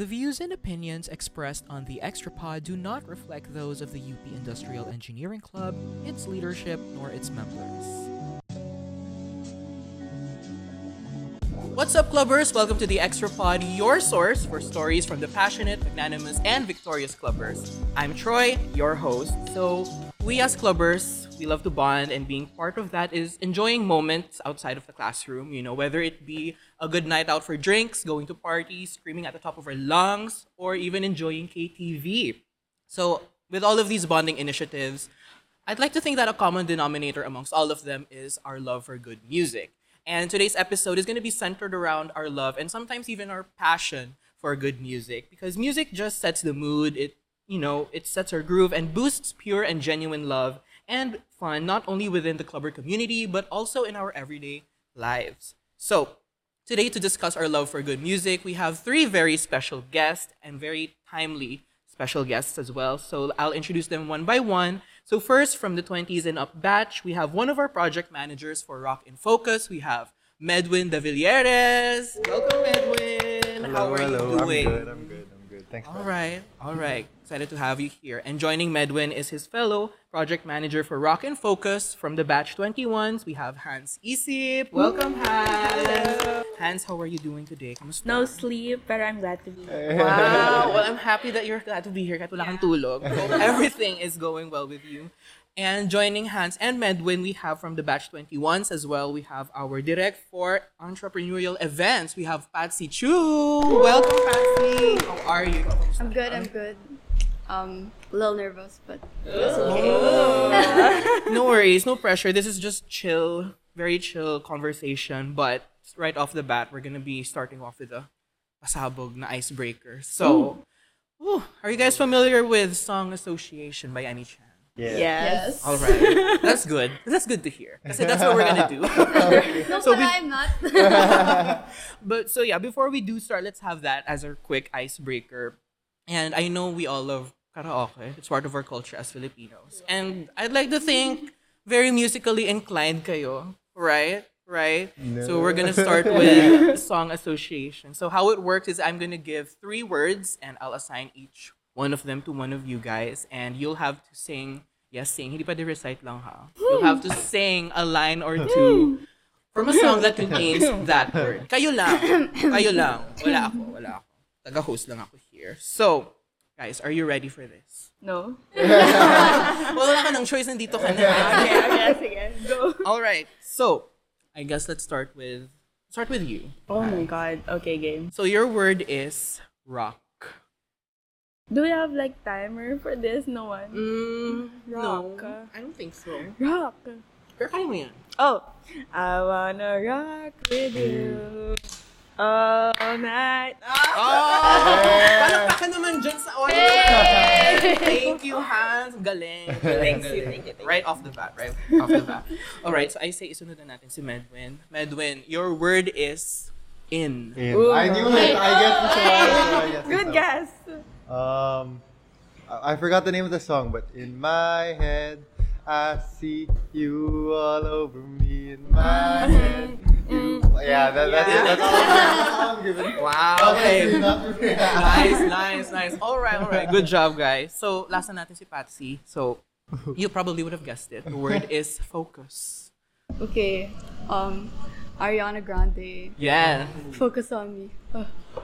The views and opinions expressed on the XTRA Pod do not reflect those of the UP Industrial Engineering Club, its leadership, nor its members. What's up, clubbers? Welcome to the XTRA Pod, your source for stories from the passionate, magnanimous, and victorious clubbers. I'm Troy, your host. So, we as clubbers, we love to bond, and being part of that is enjoying moments outside of the classroom. You know, whether it be a good night out for drinks, going to parties, screaming at the top of our lungs, or even enjoying KTV. So, with all of these bonding initiatives, I'd like to think that a common denominator amongst all of them is our love for good music. And today's episode is going to be centered around our love and sometimes even our passion for good music because music just sets the mood. It, you know, it sets our groove and boosts pure and genuine love and fun not only within the clubber community but also in our everyday lives. So, today to discuss our love for good music, we have three very special guests and very timely special guests as well. So, I'll introduce them one by one. So first, from the 20s and up batch, we have one of our project managers for Rock in Focus. We have Medwin De. Welcome, Medwin. How are hello. you doing? I'm good. I'm good. I'm good. Thanks. All man. right, all mm-hmm. right. Excited to have you here. And joining Medwin is his fellow project manager for Rock in Focus from the batch 21s. We have Hans Isip. Welcome, Hans. Hans, how are you doing today? Kamusta? No sleep, but I'm glad to be here. Wow. well, I'm happy that you're glad to be here kahit wala kang tulog. Everything is going well with you. And joining Hans and Medwin, we have from the Batch 21s as well. We have our direct for entrepreneurial events. We have Patxi Tiu. Welcome, Patxi. How are you? I'm good, I'm good. Um, a little nervous, but No worries, no pressure. This is just chill, very chill conversation. But right off the bat, we're gonna be starting off with a pasabog na icebreaker. So, ooh, are you guys familiar with Song Association by any chance? Yeah. yes. All right, that's good. That's good to hear. Kasi that's what we're gonna do. No, So but we- I'm not. but so yeah, before we do start, let's have that as our quick icebreaker. And I know we all love karaoke. It's part of our culture as Filipinos. And I'd like to think very musically inclined kayo, right? Right? So we're gonna start with song association. So how it works is I'm gonna give three words and I'll assign each one of them to one of you guys and you'll have to sing yes sing hindi pa de recite lang ha you'll have to sing a line or two from a song that contains that word. Kayo lang. Kayo lang. Wala ako. Wala ako. Taga-host lang ako here. So, guys, are you ready for this? no. Wala ka ng choice. Nandito ka na. Okay, okay, sige, go. All right. So, I guess let's start with start with you. Oh my god. Okay, game. So, your word is rock. Do we have like timer for this? No one. Mm, no. I don't think so. Rock. Pero kaya mo yan. Oh. I wanna rock with you all night. Oh! Palakpakan naman dyan sa audience. Thank you, Hans. Galing. Galing, galing. Right off the bat, right off the bat. Alright, so I say isunod na natin si Medwin. Medwin, your word is in. In. Ooh. I knew it. I guess this one. I guess this Good guess. Um, I I forgot the name of the song, but in my head, I see you all over me. In my head, you. Yeah, that, that's it. That's all I'm giving. Wow, okay. Nice, nice, nice. Alright, alright. Good job, guys. So, last na natin si Patxi. So, you probably would have guessed it. The word is focus. Okay. Um, Ariana Grande. Yeah. Focus on me.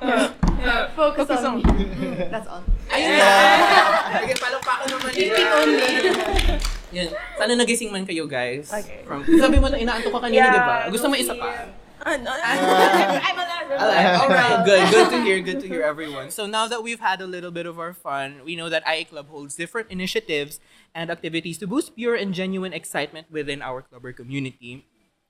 Yeah, yeah, Focus, Focus on, on me. That's all. Ayun na! Sige, palakpakan naman yun. Yan. Sana nagising man kayo, guys. Okay. From, sabi mo na inaantok ka kanina, Yeah, di ba? Gusto mo isa pa? Ano? I'm allowed. Alright, alright, good, good to hear, good to hear everyone. So now that we've had a little bit of our fun, we know that IA Club holds different initiatives and activities to boost pure and genuine excitement within our clubber community.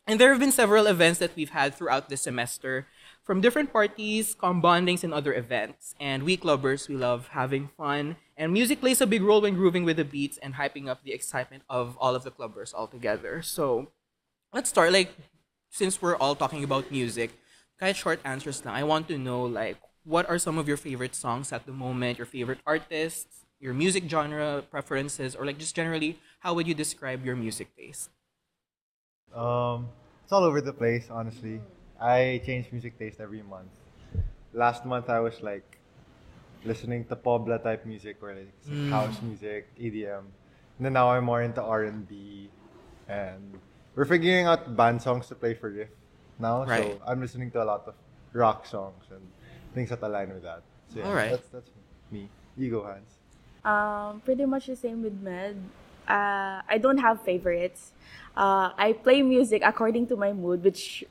And there have been several events that we've had throughout the semester, from different parties, com bondings, and other events. And we clubbers, we love having fun, and music plays a big role when grooving with the beats and hyping up the excitement of all of the clubbers all together. So let's start. Like, since we're all talking about music, kahit short answers lang, I want to know, like, what are some of your favorite songs at the moment, your favorite artists, your music genre preferences, or like just generally, how would you describe your music taste? Um, it's all over the place, honestly. I change music taste every month. Last month I was like listening to Pobla type music or like Mm. house music, EDM. And then now I'm more into R&B and we're figuring out band songs to play for Riff now. Right. So I'm listening to a lot of rock songs and things that align with that. So yeah, Alright. that's that's me. You go, Hans. Um, pretty much the same with Med. Uh, I don't have favorites. Uh, I play music according to my mood, which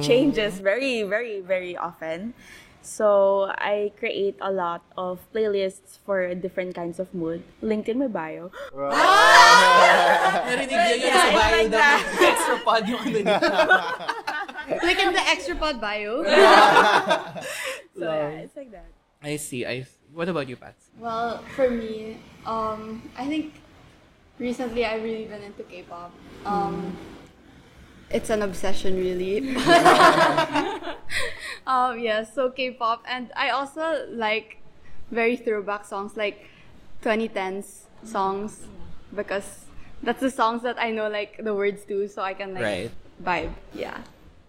changes very, very, very often. So I create a lot of playlists for different kinds of mood. Linked in my bio. Narinig niyo yun sa bio like daw extra pod yung ano niya. Like in the extra pod bio. So yeah, it's like that. I see, I see. What about you, Pat? Well, for me, um, I think recently I've really been into K-pop. Um, it's an obsession, really. um, yeah, so K-pop, and I also like very throwback songs, like 2010s songs, because that's the songs that I know like the words to, so I can like Right. vibe. Yeah.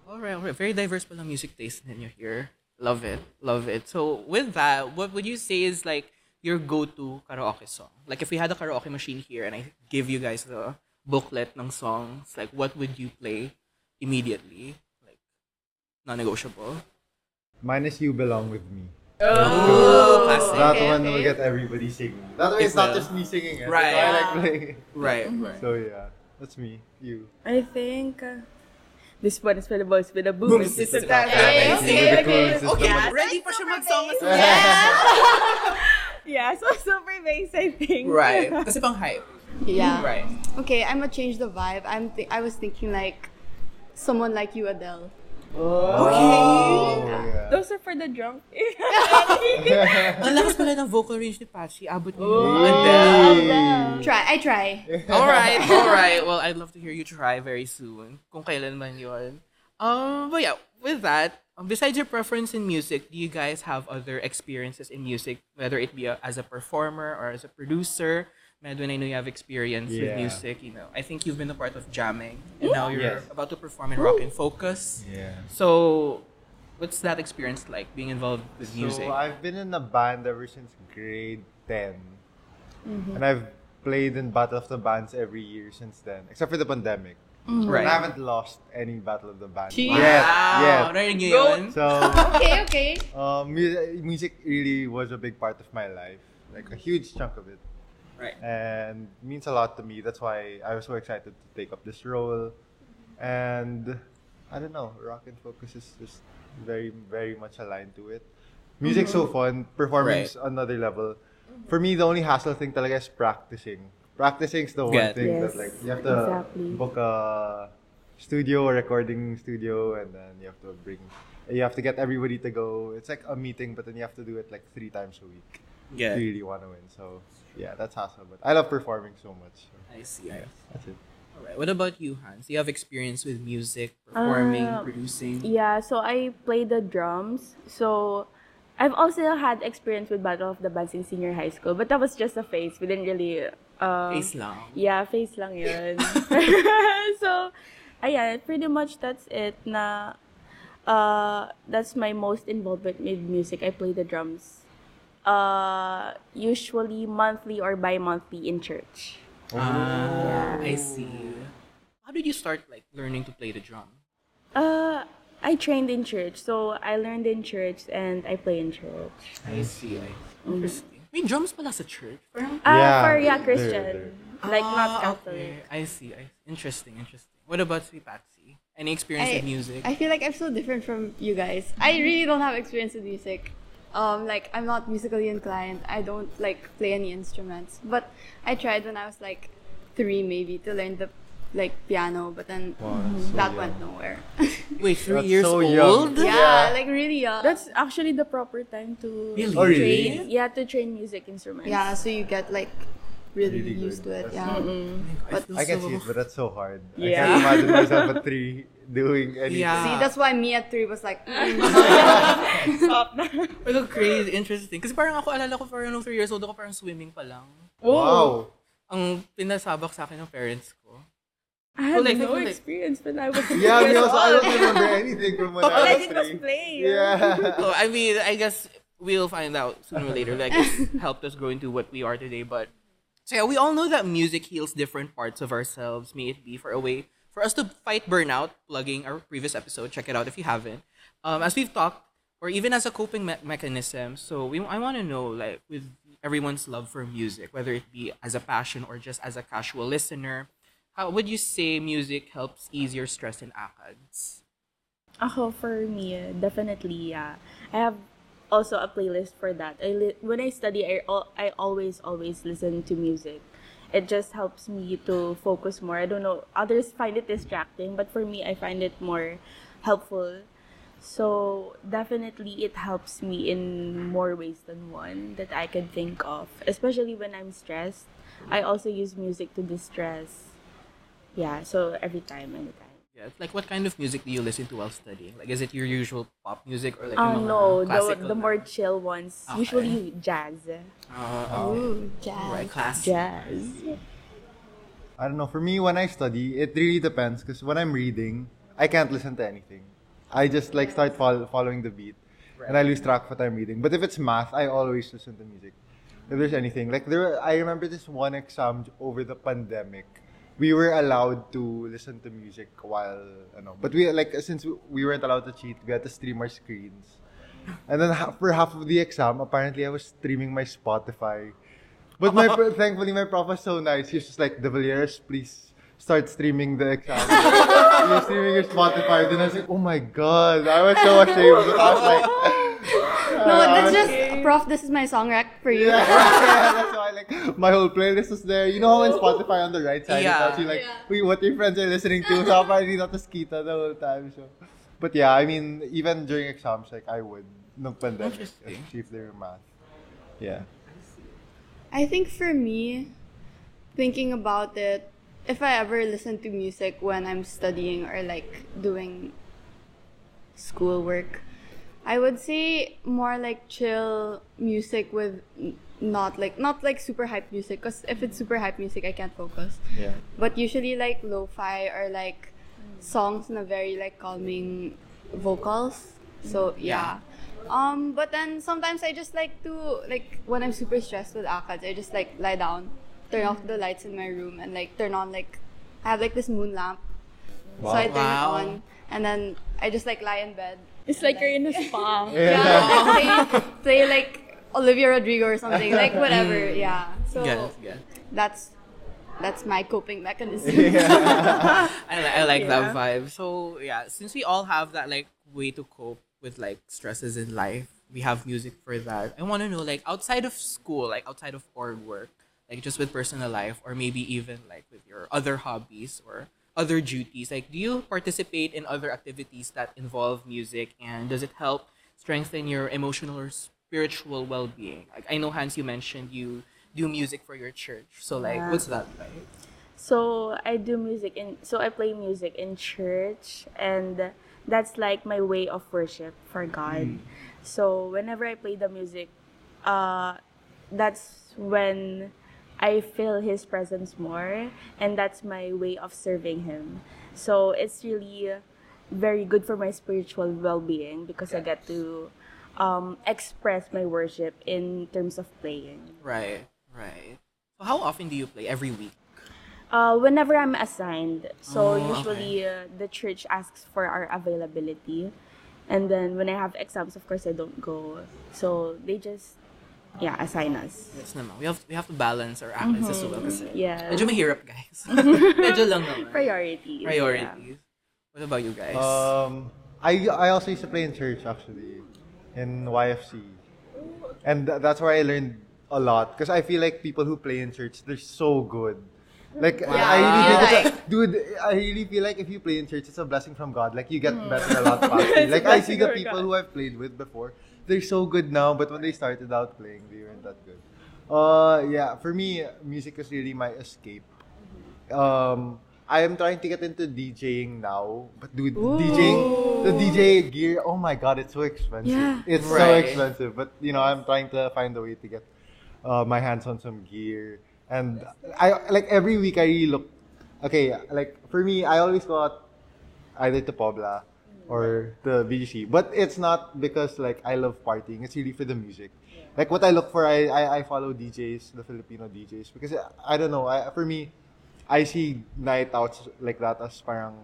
Alright, alright. Very diverse pala music taste ninyo here. Love it. Love it. So, with that, what would you say is like your go-to karaoke song? Like, if we had a karaoke machine here and I give you guys the booklet ng songs, like, what would you play immediately? Like, non-negotiable. Minus You Belong With Me. Oh, classic. That Okay, one will get everybody singing. That way It it's not just me singing it. Right. I like playing. Right, right. So yeah, that's me. You. I think uh, this one is for the boys with a boom. Boom It's system. that- Okay, With the okay, cooling okay. system. Okay, ready pa siya mag-song as Yeah, so super bass, I think. Right. Kasi pang hype. Yeah. Right. Okay, I'm gonna change the vibe. I'm th- I was thinking like someone like you, Adele. Oh, yeah. Those are for the drunk. Ang lakas pala ng vocal range ni Patxi. Abot niyo Oh. yung Adele. Try, I try. Alright, alright. Well, I'd love to hear you try very soon. Kung kailan man yun. Um, but yeah, with that, um, besides your preference in music, do you guys have other experiences in music, whether it be a, as a performer or as a producer? Medwin, I know you have experience with music. You know, I think you've been a part of jamming, and now you're Yes. about to perform in Rock in Focus. Yeah. So, what's that experience like being involved with music? So I've been in a band ever since grade 10. And I've played in Battle of the Bands every year since then, except for the pandemic. Right. I haven't lost any Battle of the Bands Gee. yet. Wow, Yet. narinig niyo yun? So, Okay, okay. um, mu- music really was a big part of my life, like a huge chunk of it. Right. and means a lot to me. That's why I was so excited to take up this role. And I don't know, Rock in Focus is just very, very much aligned to it. Music's so fun, performing's another level. For me, the only hassle thing talaga is practicing. Practicing's the one Get. thing Yes, that like you have to exactly. book a studio, a recording studio, and then you have to bring, you have to get everybody to go. It's like a meeting, but then you have to do it like three times a week Yeah. if you really want to win. So yeah, that's hassle. But I love performing so much. So I see. I that's it. Alright. What about you, Hans? Do you have experience with music, performing, Uh, producing? Yeah, so I play the drums. So I've also had experience with Battle of the Bands in senior high school, but that was just a phase. We didn't really. Um, Face lang. Yeah, face lang yun. so, ayan, pretty much that's it na uh, that's my most involvement with music. I play the drums. Uh, usually monthly or bi-monthly in church. Ah, I see. How did you start like learning to play the drum? Uh, I trained in church, so I learned in church and I play in church. I see. I Interesting. May drums pala sa church. Parang, Uh, Yeah, for yeah, there, Christian. there. Like not Ah, Catholic. okay. I see. I, interesting. Interesting. What about Sweet Patxi? Any experience I, with music? I feel like I'm so different from you guys. I really don't have experience with music. Um, like I'm not musically inclined. I don't like play any instruments. But I tried when I was like three maybe to learn the like piano, but then Wow, so that young. went nowhere. Wait, three That's years so old? young. yeah, Yeah. like really young. That's actually the proper time to Really? Oh, train. really? Yeah, to train music instruments. yeah, so you get like really, Really used to good. it. That's- Yeah. I, feel I can so- see it, but that's so hard. I Yeah. can't imagine myself at three doing anything. Yeah. See, that's why me at three was like, mm, Stop na. Pero crazy, interesting. Kasi parang ako, alala ko parang nung 3 years old ako, parang swimming pa lang. Wow. Ang pinasabak sa akin ng parents ko. I had Well, like, no like- experience when I was Yeah, me also, I don't remember anything from when All I I was did was three. play. Yeah. So, I mean, I guess we'll find out sooner or later. Like it's helped us grow into what we are today. But so yeah, we all know that music heals different parts of ourselves. May it be for a way for us to fight burnout. Plugging our previous episode, check it out if you haven't. Um, as we've talked, or even as a coping me- mechanism. So we, I want to know, like, with everyone's love for music, whether it be as a passion or just as a casual listener, how would you say music helps ease your stress in ACADS? Ako, for me, definitely, yeah. I have also a playlist for that. I li- when I study, I, I always, always listen to music. It just helps me to focus more. I don't know, others find it distracting, but for me, I find it more helpful. So, definitely, it helps me in more ways than one that I can think of. Especially when I'm stressed. I also use music to distress. Yeah, so every time, anytime. Yeah, like what kind of music do you listen to while studying? Like, is it your usual pop music or like Oh yung mga no, the, classical the na- more chill ones. Okay. Usually jazz. Uh, Ooh, jazz. right, class. Jazz. I don't know. For me, when I study, it really depends. Because when I'm reading, I can't listen to anything. I just like start fol- following the beat, and I lose track of what I'm reading. But if it's math, I always listen to music. If there's anything like there, I remember this one exam over the pandemic. We were allowed to listen to music while, you know, but we like since we weren't allowed to cheat, we had to stream our screens. And then for half of the exam, apparently I was streaming my Spotify. But my thankfully my prof was so nice. He was just like, Devilleres, please start streaming the exam. You're streaming your Spotify. Then I was like, oh my god, I was so ashamed. I was like, No, that's ah, was- just, Prof, this is my song rack for you. yeah, yeah, that's why like my whole playlist is there. You know how in oh. Spotify on the right side, Yeah. it tells you like, wait, what your friends are listening to. So apparently not to skita the whole time. So, but yeah, I mean, even during exams, like I would, no pandemic, Interesting. especially if they were math. Yeah. I think for me, thinking about it, if I ever listen to music when I'm studying or like doing schoolwork, I would say more like chill music with not like not like super hype music because if it's super hype music I can't focus. Yeah. But usually like lo-fi or like songs in a very like calming vocals. So yeah. Um but then sometimes I just like to like when I'm super stressed with ACADS, I just like lie down, turn off the lights in my room and like turn on like I have like this moon lamp. Wow. So I turn Wow. it on and then I just like lie in bed. It's like you're in a spa. Yeah, like, play, play like Olivia Rodrigo or something, like mm. whatever. Yeah. So Yes, yes. that's that's my coping mechanism. I, li- I like Yeah. that vibe. So yeah, since we all have that like way to cope with like stresses in life, we have music for that. I want to know like outside of school, like outside of org work, like just with personal life, or maybe even like with your other hobbies or other duties. Like, do you participate in other activities that involve music, and does it help strengthen your emotional or spiritual well-being? Like, I know Hans, you mentioned you do music for your church. So like, Yeah. what's that like? So I do music in so I play music in church and that's like my way of worship for God. So whenever I play the music, uh that's when I feel his presence more and that's my way of serving him. So it's really very good for my spiritual well-being because I get to um, express my worship in terms of playing. Right, right. So how often do you play? Every week? Uh, whenever I'm assigned. So Oh, usually uh, the church asks for our availability. And then when I have exams, of course, I don't go. So they just, yeah, assign us. Yes naman. We have we have to balance our actions as well kasi Yeah. medyo mahirap, guys. medyo lang naman. Priorities. yeah. Priorities. What about you guys? Um, I I also used to play in church actually, in YFC, and th- that's where I learned a lot. Because I feel like people who play in church, they're so good. Like I really think it's a, dude, I really feel like if you play in church, it's a blessing from God. Like you get better a lot faster. like I see the from people God. who I've played with before, they're so good now, but when they started out playing, they weren't that good. Uh, yeah, for me, music is really my escape. Um, I am trying to get into DJing now, but dude, DJing, the DJ gear, oh my god, it's so expensive. Yeah. It's so expensive, but you know, I'm trying to find a way to get uh, my hands on some gear. And I like every week I really look. Okay, like for me, I always go out either to Pobla or the BGC. But it's not because like I love partying. It's really for the music. Like what I look for, I, I, I follow DJs, the Filipino DJs, because I, I don't know. I, for me, I see night outs like that as parang.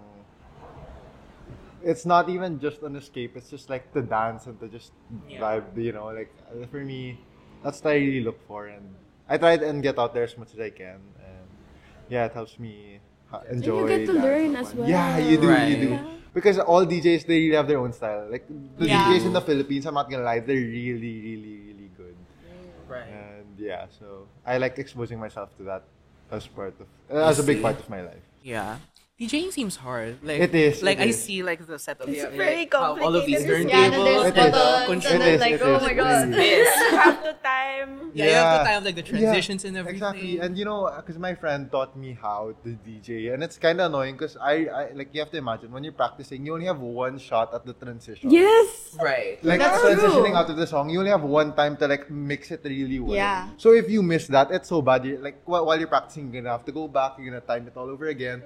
It's not even just an escape. It's just like to dance and to just Yeah. vibe. You know, like uh, for me, that's what I really look for, and I try and get out there as much as I can, and yeah, it helps me ha- enjoy. get to learn as well. Yeah, you do, Right. you do. Because all DJs, they really have their own style. Like the Yeah. DJs in the Philippines, I'm not gonna lie, they're really, really, really good. Right. And yeah, so I like exposing myself to that as part of uh, as a big part of my life. Yeah. DJing seems hard. Like It is, Like it I is. see like the setup. It's yeah, very like, how all of these complicated. Yeah, and then turntables, there's It is. the buttons, control- and then It is, like, it oh is, my god. is. This. you have to time. Yeah, you have to time like the transitions and everything. Exactly, and you know, because my friend taught me how to DJ, and it's kind of annoying because I, I, like, you have to imagine when you're practicing, you only have one shot at the transition. Yes. Right. Like That's transitioning true. out of the song, you only have one time to like mix it really well. Yeah. So if you miss that, it's so bad. You're, like while, while you're practicing, you're gonna have to go back. You're gonna time it all over again.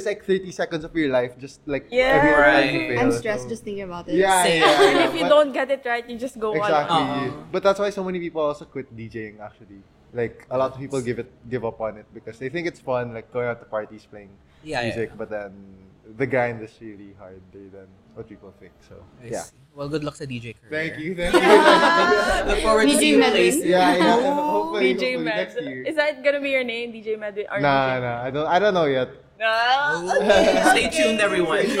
It's like 30 seconds of your life, just like Yeah. every time Right. you fail. I'm stressed so- just thinking about it. Yeah, Same. yeah, yeah. And if you but- don't get it right, you just go exactly. on. Uh-uh. But that's why so many people also quit DJing. Actually, like a lot of people give it give up on it because they think it's fun, like going out to parties playing Yeah, yeah, music. But then the grind is really harder than what people think. So I yeah. see. Well, good luck to DJ career. Thank you. Thank you. Look forward to DJ seeing you yeah, yeah. Hopefully, DJ hopefully Med. next year. Is that gonna be your name, DJ Medwin? Or Nah, DJ? nah. I don't. I don't know yet. No. Stay tuned, everyone.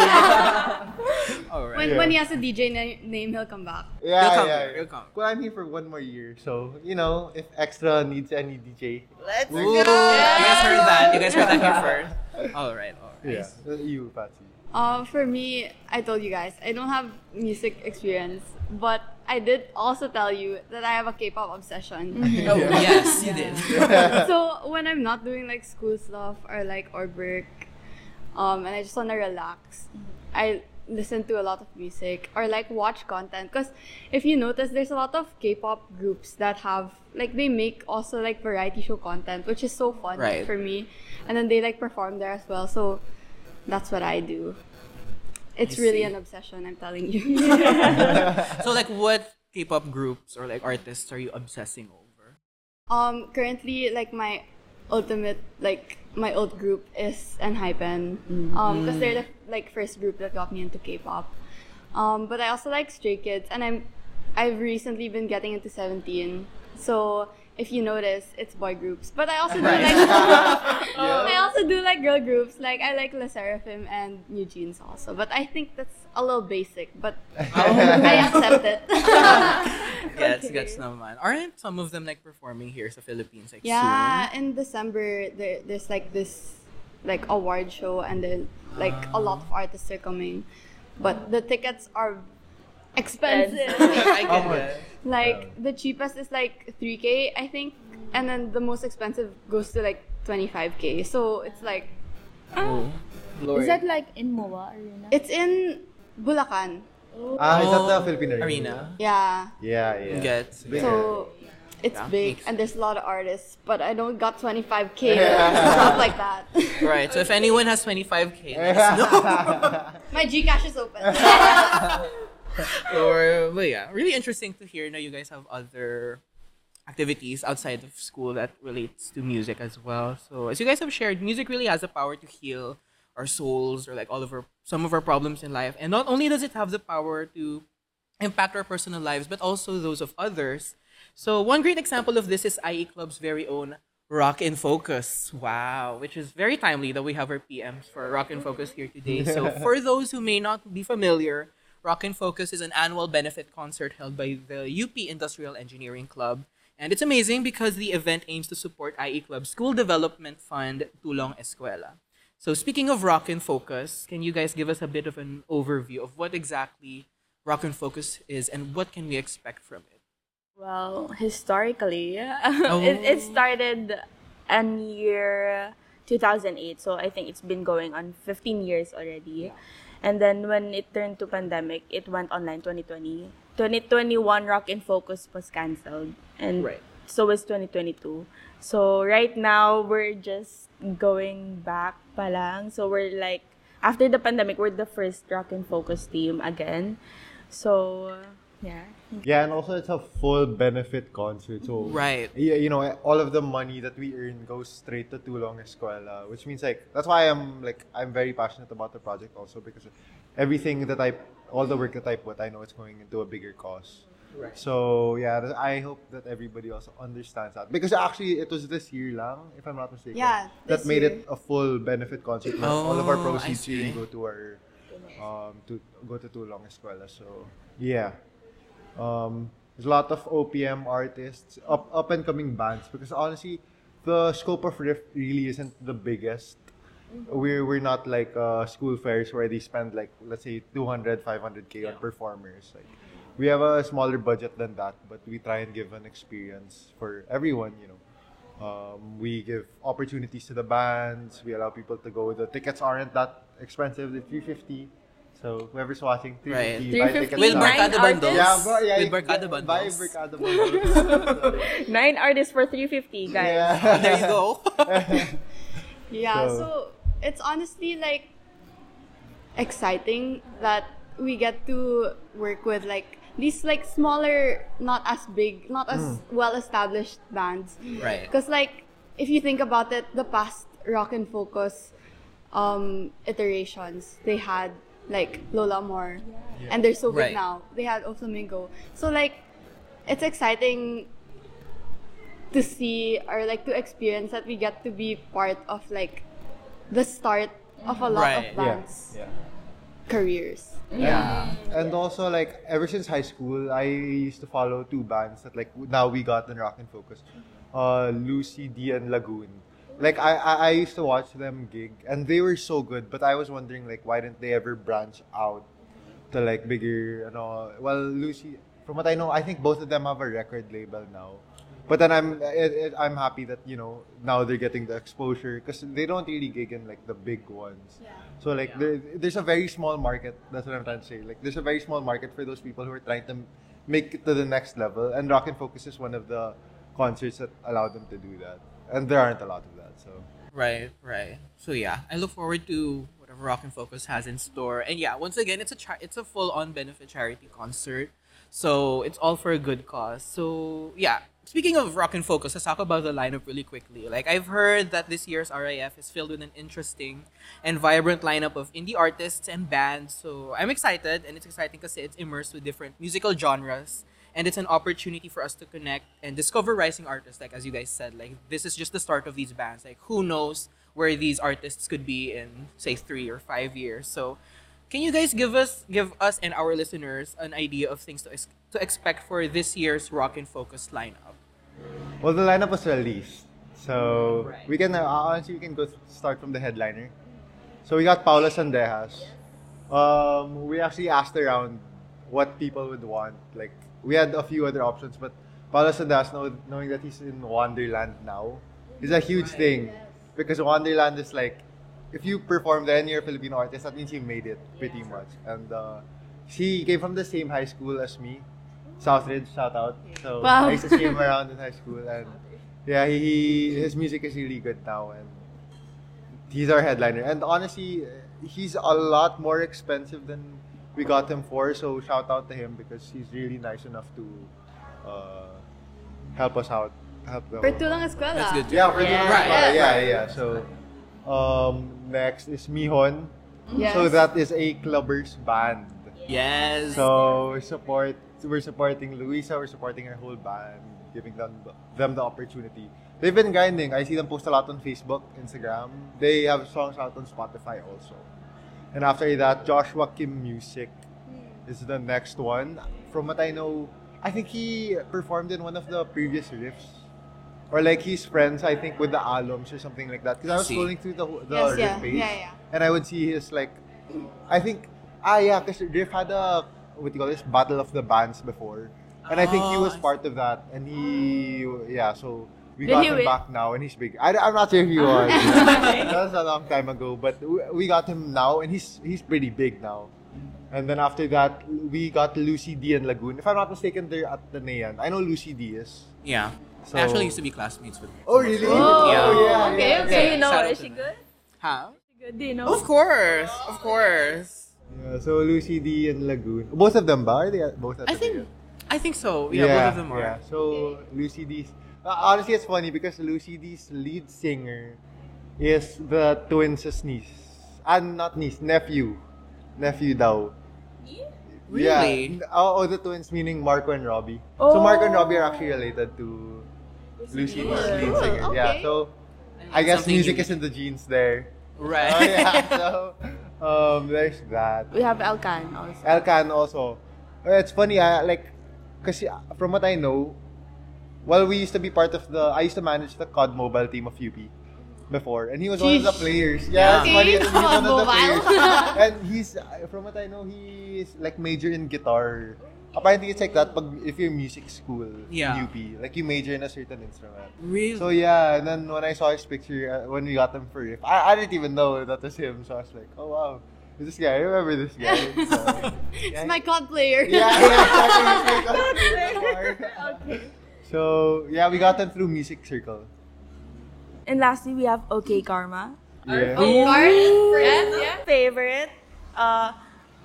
All right. When, Yeah. when he has a DJ na- name, he'll come back. Yeah, You'll come, yeah. you'll come. Well, I'm here for one more year, so you know, if extra needs any DJ, Let's Ooh, go. You guys heard that. You guys heard that here first. All right. All right. yeah, you, Patxi. Uh, for me, I told you guys, I don't have music experience, but I did also tell you that I have a K-pop obsession. Oh, yes, you did. so when I'm not doing like school stuff or like or work, um, and I just wanna relax, I listen to a lot of music or like watch content. Cause if you notice, there's a lot of K-pop groups that have like they make also like variety show content, which is so fun Right. for me. And then they like perform there as well. So that's what I do. It's I really see. an obsession, I'm telling you. So, like, what K-pop groups or like artists are you obsessing over? Um, currently, like my ultimate, like my old group is Enhypen. Um, because they're the like first group that got me into K-pop. Um, but I also like Stray Kids, and I'm, I've recently been getting into Seventeen. So if you notice, it's boy groups. But I also do Right. like, I also do like girl groups. Like I like Le Sserafim and NewJeans also. But I think that's a little basic. But I accept it. Gets, gets naman. Aren't some of them like performing here in the Philippines like Yeah, in December there, there's like this like award show and then like a lot of artists are coming, but the tickets are expensive. I How get much? it. like the cheapest is like 3k I think, and then the most expensive goes to like 25k. So it's like Oh, Lord. Is that like in MOA Arena? it's in Bulacan. Ah, is that the Oh, Filipino arena? arena? Yeah. Yeah, yeah. Gets. Big. So it's Yeah, big and there's a lot of artists, but I don't got 25k stuff like that. Right. So if anyone has 25k, let us know. My Gcash is open. or but yeah, really interesting to hear. Now you guys have other activities outside of school that relates to music as well. So as you guys have shared, music really has the power to heal our souls or like all of our some of our problems in life. And not only does it have the power to impact our personal lives, but also those of others. So one great example of this is IE Club's very own Rock in Focus. Wow, which is very timely that we have our PMs for Rock in Focus here today. So for those who may not be familiar, Rock in Focus is an annual benefit concert held by the UP Industrial Engineering Club. And it's amazing because the event aims to support IE Club's School Development Fund, Tulong Eskwela. So speaking of Rock in Focus, can you guys give us a bit of an overview of what exactly Rock in Focus is and what can we expect from it? Well, historically, it, it oh. started in year 2008. So I think it's been going on 15 years already. And then when it turned to pandemic, it went online 2020. 2021 Rock in Focus was cancelled. And Right. so was 2022. So right now, we're just going back pa lang. So we're like after the pandemic, we're the first Rock in Focus team again. So yeah. Yeah, and also it's a full benefit concert. So Right. Yeah, you know, all of the money that we earn goes straight to Tulong Eskwela, which means like that's why I'm like I'm very passionate about the project also because everything that I all the work that I put, I know it's going into a bigger cause. Right. So yeah, I hope that everybody also understands that because actually it was this year lang, if I'm not mistaken, Yeah, that made year. it a full benefit concert. where all of our Oh, proceeds really go to our um to go to Tulong Eskwela. So yeah, um, there's a lot of OPM artists, up up and coming bands. Because honestly, the scope of Rift really isn't the biggest. We're we're not like uh, school fairs where they spend like let's say 200, 500k on performers. Like we have a smaller budget than that, but we try and give an experience for everyone. You know. Um, we give opportunities to the bands. We allow people to go. The tickets aren't that expensive. They're 350. So whoever's watching, 350. Right. buy 350 tickets With now. Nine Barkada artists? bundles. Yeah, bro, yeah, With yeah, Barkada Buy bundles. Barkada bundles. Nine artists for 350, guys. yeah. there you go. Yeah, So- so, it's honestly like exciting that we get to work with like these like smaller, not as big, not as well established bands. right. Because like if you think about it, the past Rock in Focus um, iterations they had like Lola Amour, and they're so big now. They had O Flamingo, so like it's exciting to see or like to experience that we get to be part of like the start of a lot Right. of Yeah. bands' yeah. careers. Yeah. And also, like, ever since high school, I used to follow two bands that, like, now we got in Rock in Focus. Uh, Lucy D and Lagoon. Like, I, I, I used to watch them gig, and they were so good, but I was wondering, like, why didn't they ever branch out to, like, bigger, you know, well, Lucy, from what I know, I think both of them have a record label now. But then I'm it, it, I'm happy that you know now they're getting the exposure because they don't really gig in like the big ones. Yeah. So like there, there's a very small market. That's what I'm trying to say. Like there's a very small market for those people who are trying to make it to the next level. And Rock in Focus is one of the concerts that allow them to do that. And there aren't a lot of that. So Right, right. So yeah, I look forward to whatever Rock in Focus has in store. And yeah, once again, it's a cha- it's a full on benefit charity concert. So it's all for a good cause. So yeah, speaking of Rock in Focus, let's talk about the lineup really quickly. Like I've heard that this year's RIF is filled with an interesting and vibrant lineup of indie artists and bands. So I'm excited, and it's exciting because it's immersed with different musical genres and it's an opportunity for us to connect and discover rising artists like as you guys said like this is just the start of these bands like who knows where these artists could be in say three or five years so can you guys give us give us and our listeners an idea of things to, ex- to expect for this year's Rock in Focus lineup well, the lineup was released. So Right. we can uh, honestly we can go start from the headliner. So we got Paolo Sandejas. Um, we actually asked around what people would want. Like we had a few other options, but Paolo Sandejas, know, knowing that he's in Wanderland now, is a huge thing because Wanderland is like if you perform there and you're a Filipino artist, that means you made it pretty much. And uh, she came from the same high school as me, Southridge. Shout out. So Wow. I used to see him around in high school, and yeah, he, he his music is really good now, and he's our headliner. And honestly, he's a lot more expensive than we got him for. So shout out to him because he's really nice enough to uh, help us out. Help the For Tulong Eskwela. That's good. yeah, for Yeah. the Right. yeah, yeah, yeah. So um, next is Mihon. Yes. So that is a clubbers band. yes So we support we're supporting Luisa, we're supporting her whole band, giving them them the opportunity. They've been grinding. I see them post a lot on Facebook, Instagram. They have songs out on Spotify also. And after that, Joshua Kim Music is the next one. From what I know, I think he performed in one of the previous riffs. Or like he's friends, I think, with the alums or something like that. Because I was See. scrolling through the, the Yes, riff yeah, page. yeah, yeah. And I would see his like I think ah yeah, because Riff had a what do you call this battle of the bands before, and I think he Oh, was I see. part of that, and he yeah so. We Did got him win? back now, and he's big. I, am not sure if he was. that was a long time ago, but we, we got him now, and he's he's pretty big now. And then after that, we got Lucy D and Lagoon. If I'm not mistaken, they're at the Neon. I know Lucy D is. yeah So- I actually used to be classmates with me. Oh really? Oh, Yeah. yeah, okay, yeah, okay. yeah. You know, Shout is she good? huh Is she good? You know? Of course, of course. Yeah, so Lucy D and Lagoon. Both of them ba? Are they both at I the think, Ticket? I think so. Yeah, both of them are. Yeah. So Lucy D's. Uh, honestly, it's funny because Lucy D's lead singer is the twins' niece. And not niece, nephew. Nephew daw. Really? Yeah. Oh, oh, the twins meaning Marco and Robbie. So Marco and Robbie are actually related to Lucy D's lead Cool, singer. Yeah. So I guess Something music unique. is in the genes there. Right. Oh, yeah. So um, there's that. We have Elkan also. Elkan also. Uh, It's funny, I like, kasi uh, from what I know, well, we used to be part of the, I used to manage the COD mobile team of UP before, and he was one of the players. Yeah, it's Okay, funny. He's one of the players. and he's, uh, from what I know, he's like major in guitar. Apparently, it's like that pag, if you're music school Yeah. in UP. Like, you major in a certain instrument. Really? So yeah, and then when I saw his picture, uh, when we got him for riff, I, I didn't even know that was him. So I was like, oh wow, this guy. I remember this guy. So, It's my COD player. yeah, yeah, exactly. okay. So yeah, we got them through music circle. And lastly, we have OK Karma. Yeah. Card? Yes, yeah. Favorite. Uh,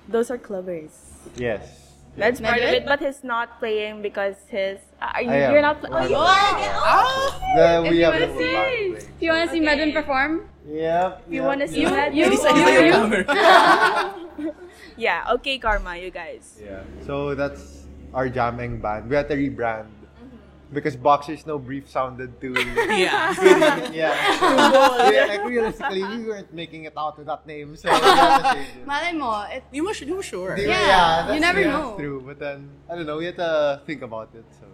those are clubbers. Yes. That's part of it, but he's not playing because his. Uh, are you, I am. you're not. Pl- oh, you are. Then If we you have wanna see, if you wanna see Okay. Medwin perform, Yep. You yep, wanna see yep. You, You- said you- you, you- you. Yeah, OK Karma, you guys. Yeah. So that's our jamming band. We had to rebrand because Boxers No Brief sounded too. Yeah. yeah. yeah. Like realistically, we weren't making it out with that name, so we had to change it. malay mo, it, You must, you were sure. Di- Yeah, you never yeah, know. that's true. But then I don't know. We had to think about it, so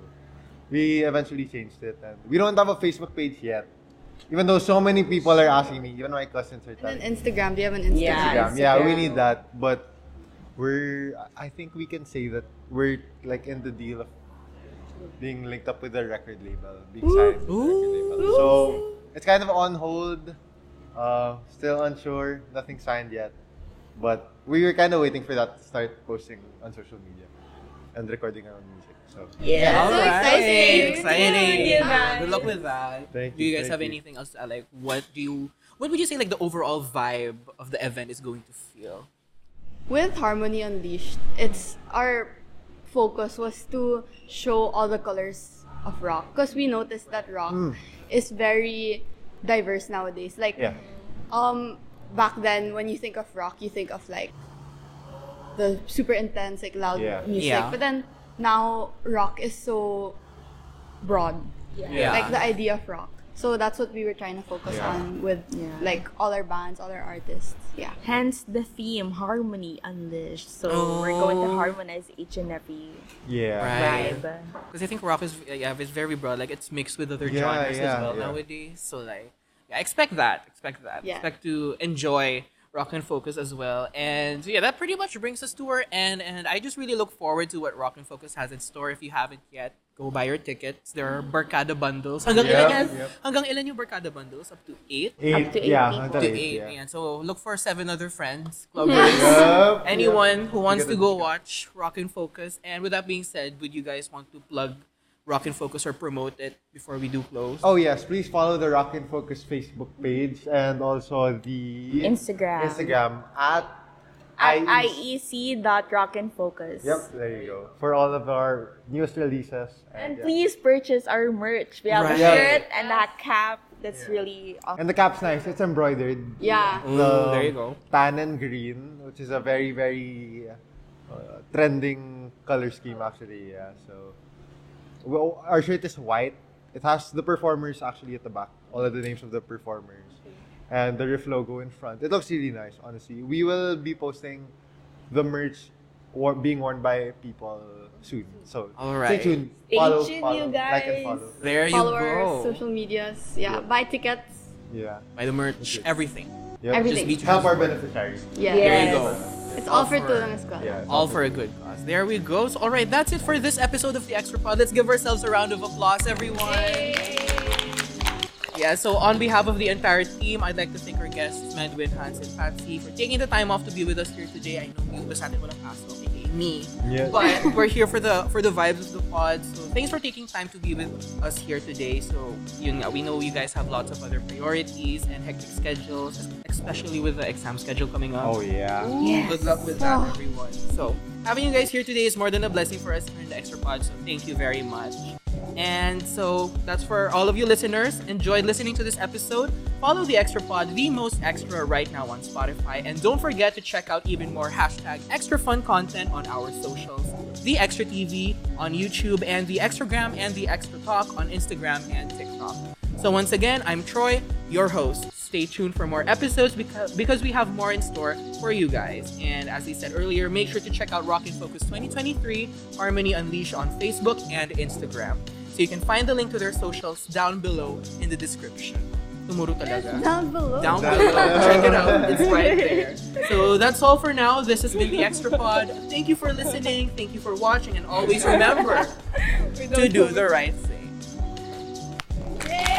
we eventually changed it, and we don't have a Facebook page yet. Even though so many people are asking me, even my cousins are and telling then me. Instagram. Do you have an Instagram? Yeah. Instagram. Yeah, we need that, but we're. I think we can say that we're like in the deal of being linked up with a record label, being signed with a record label. So it's kind of on hold. Uh, still unsure. Nothing signed yet, but we were kind of waiting for that to start posting on social media and recording our own music. So Yeah. All So exciting. Exciting. Thank you. Good luck with that. Thank do you you, guys have you. anything else to add? Like, what do you, what would you say like the overall vibe of the event is going to feel? With Harmony Unleashed, it's our focus was to show all the colors of rock because we noticed that rock Mm. is very diverse nowadays. Like, yeah, um, back then when you think of rock, you think of like the super intense, like loud Yeah. music. Yeah. But then now rock is so broad. Yeah. Like the idea of rock. So that's what we were trying to focus Yeah. on with Yeah. like all our bands, all our artists. Yeah. Hence the theme, Harmony Unleashed. So we're going to Oh. harmonize each and every yeah. Right. vibe. Because I think rock is yeah, it's very broad. Like it's mixed with other Yeah, genres yeah, as well yeah. nowadays. So like, yeah, expect that. Expect that. Yeah. Expect to enjoy Rock in Focus as well. And yeah, that pretty much brings us to our end. And I just really look forward to what Rock in Focus has in store. If you haven't yet, go buy your tickets. There are Barkada bundles. Hanggang Yep, ilan yan? yep. Hanggang ilan yung Barkada bundles? Up to eight. Eight, to eight yeah, until To eight, eight. yeah. Ayan. So look for seven other friends, clubbers. Yup, Anyone yup. who wants to go watch Rock and Focus. And with that being said, would you guys want to plug Rock and Focus or promote it before we do close? Oh yes, please follow the Rock and Focus Facebook page and also the Instagram. Instagram at At IEC. IEC dot rock in focus. Yep, there you go. For all of our newest releases. And yeah. please purchase our merch. We have Right. a shirt and a cap that's really awesome. And the cap's nice. It's embroidered. Yeah. Ooh, The there you go. Tan and green, which is a very very uh, trending color scheme actually. Yeah. So, well, our shirt is white. It has the performers actually at the back. All of the names of the performers. And the Riff logo in front. It looks really nice, honestly. We will be posting the merch wor- being worn by people soon. So all right, stay right. tuned. Stay follow, tuned, follow, you Like and guys. follow. There you Follow our go. social medias. Yeah. Yeah. Buy tickets. Yeah. buy the merch, Okay. everything. Yep. Everything. Just be Help our beneficiaries. Yeah. There you go. It's all for for- tulong as well. Yeah. All for a good cause. There we go. So, all right, that's it for this episode of the XTRA Pod. Let's give ourselves a round of applause, everyone. Yeah, so on behalf of the entire team, I'd like to thank our guests, Medwin, Hans, and Patxi, for taking the time off to be with us here today. I know yung iba sa atin walang pasok, aka me. Yeah. But we're here for the for the vibes of the pod. So thanks for taking time to be with us here today. So yun nga, we know you guys have lots of other priorities and hectic schedules, especially with the exam schedule coming up. Oh yeah. Yes. Good luck with that, Oh. everyone. So, having you guys here today is more than a blessing for us here in the XTRA Pod. So, thank you very much. And so, that's for all of you listeners. Enjoyed listening to this episode. Follow the XTRA Pod, the most extra right now on Spotify. And don't forget to check out even more hashtag extra fun content on our socials. The XtraTV on YouTube and the Xtragram and the XtraTok on Instagram and TikTok. So once again, I'm Troy, your host. Stay tuned for more episodes because because we have more in store for you guys. And as I said earlier, make sure to check out Rock in Focus 2023 Harmony Unleashed on Facebook and Instagram. So you can find the link to their socials down below in the description. Talaga. Down below. Down below. Check it out. It's right there. So that's all for now. This has been the XTRA Pod. Thank you for listening. Thank you for watching. And always remember to do the right thing. Yay!